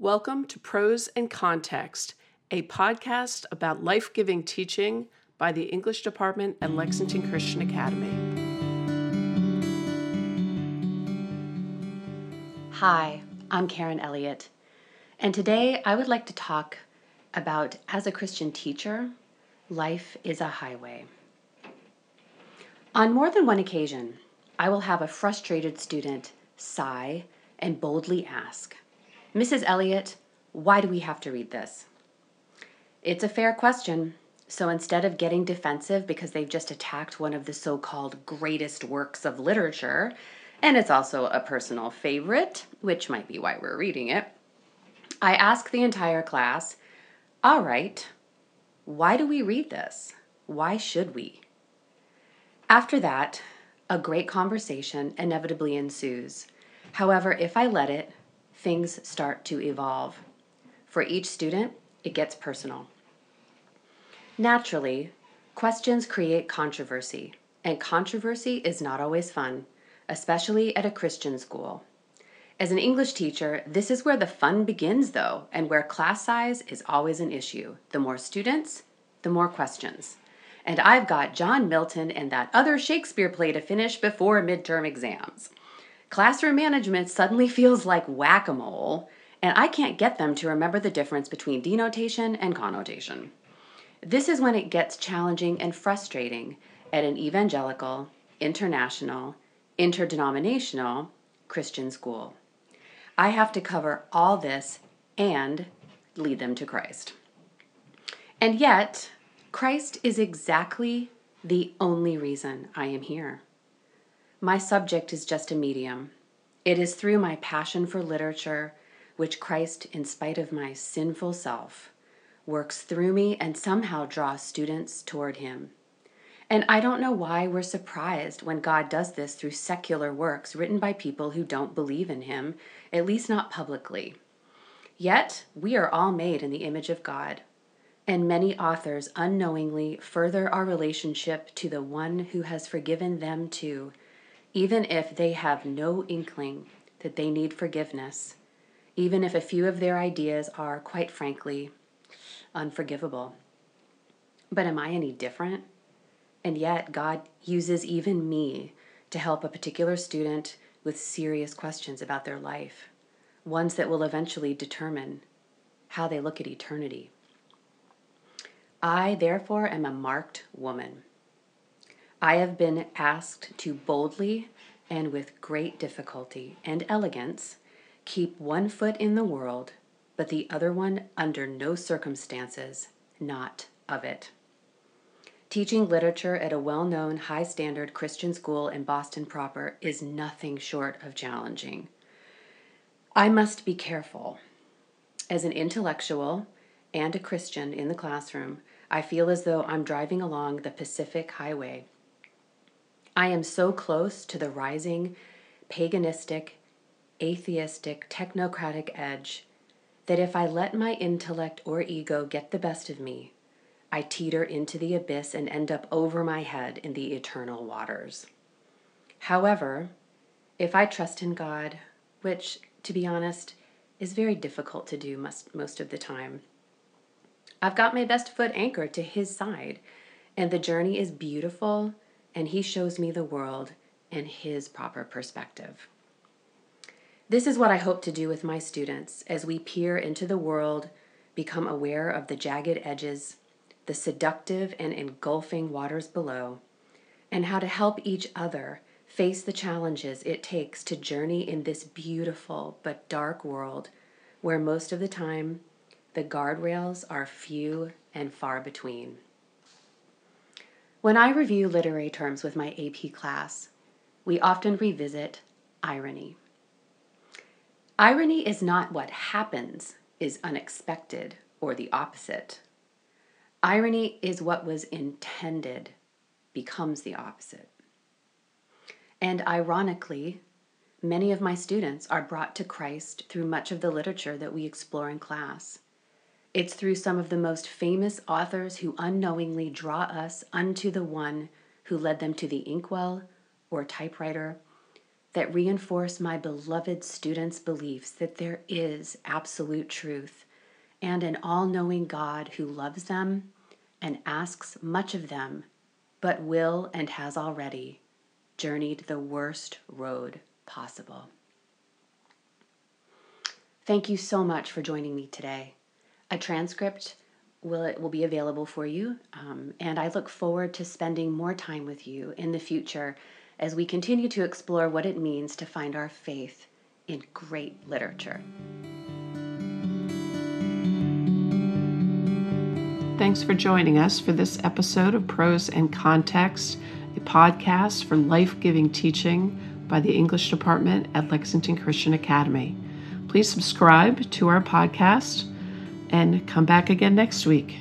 Welcome to Prose and Context, a podcast about life giving teaching by the English Department at Lexington Christian Academy. Hi, I'm Karen Elliott, and today I would like to talk about as a Christian teacher, life is a highway. On more than one occasion, I will have a frustrated student sigh and boldly ask, Mrs. Elliott, why do we have to read this? It's a fair question, so instead of getting defensive because they've just attacked one of the so called greatest works of literature, and it's also a personal favorite, which might be why we're reading it, I ask the entire class, All right, why do we read this? Why should we? After that, a great conversation inevitably ensues. However, if I let it, things start to evolve. For each student, it gets personal. Naturally, questions create controversy, and controversy is not always fun, especially at a Christian school. As an English teacher, this is where the fun begins, though, and where class size is always an issue. The more students, the more questions. And I've got John Milton and that other Shakespeare play to finish before midterm exams. Classroom management suddenly feels like whack a mole, and I can't get them to remember the difference between denotation and connotation. This is when it gets challenging and frustrating at an evangelical, international, interdenominational Christian school. I have to cover all this and lead them to Christ. And yet, Christ is exactly the only reason I am here. My subject is just a medium. It is through my passion for literature, which Christ, in spite of my sinful self, works through me and somehow draws students toward Him. And I don't know why we're surprised when God does this through secular works written by people who don't believe in Him, at least not publicly. Yet, we are all made in the image of God, and many authors unknowingly further our relationship to the one who has forgiven them too even if they have no inkling that they need forgiveness, even if a few of their ideas are, quite frankly, unforgivable. But am I any different? And yet, God uses even me to help a particular student with serious questions about their life, ones that will eventually determine how they look at eternity. I, therefore, am a marked woman. I have been asked to boldly and with great difficulty and elegance keep one foot in the world, but the other one under no circumstances not of it. Teaching literature at a well known high standard Christian school in Boston proper is nothing short of challenging. I must be careful. As an intellectual and a Christian in the classroom, I feel as though I'm driving along the Pacific Highway I am so close to the rising paganistic, atheistic, technocratic edge that if I let my intellect or ego get the best of me, I teeter into the abyss and end up over my head in the eternal waters. However, if I trust in God, which, to be honest, is very difficult to do most, most of the time, I've got my best foot anchored to His side, and the journey is beautiful and He shows me the world in His proper perspective. This is what I hope to do with my students as we peer into the world, become aware of the jagged edges, the seductive and engulfing waters below, and how to help each other face the challenges it takes to journey in this beautiful but dark world where most of the time the guardrails are few and far between. When I review literary terms with my AP class, we often revisit irony. Irony is not what happens, is unexpected, or the opposite. Irony is what was intended, becomes the opposite. And ironically, many of my students are brought to Christ through much of the literature that we explore in class. It's through some of the most famous authors who unknowingly draw us unto the one who led them to the inkwell or typewriter that reinforce my beloved students' beliefs that there is absolute truth and an all knowing God who loves them and asks much of them, but will and has already journeyed the worst road possible. Thank you so much for joining me today. A transcript will it will be available for you, um, and I look forward to spending more time with you in the future as we continue to explore what it means to find our faith in great literature. Thanks for joining us for this episode of Prose and Context, a podcast for life giving teaching by the English Department at Lexington Christian Academy. Please subscribe to our podcast and come back again next week.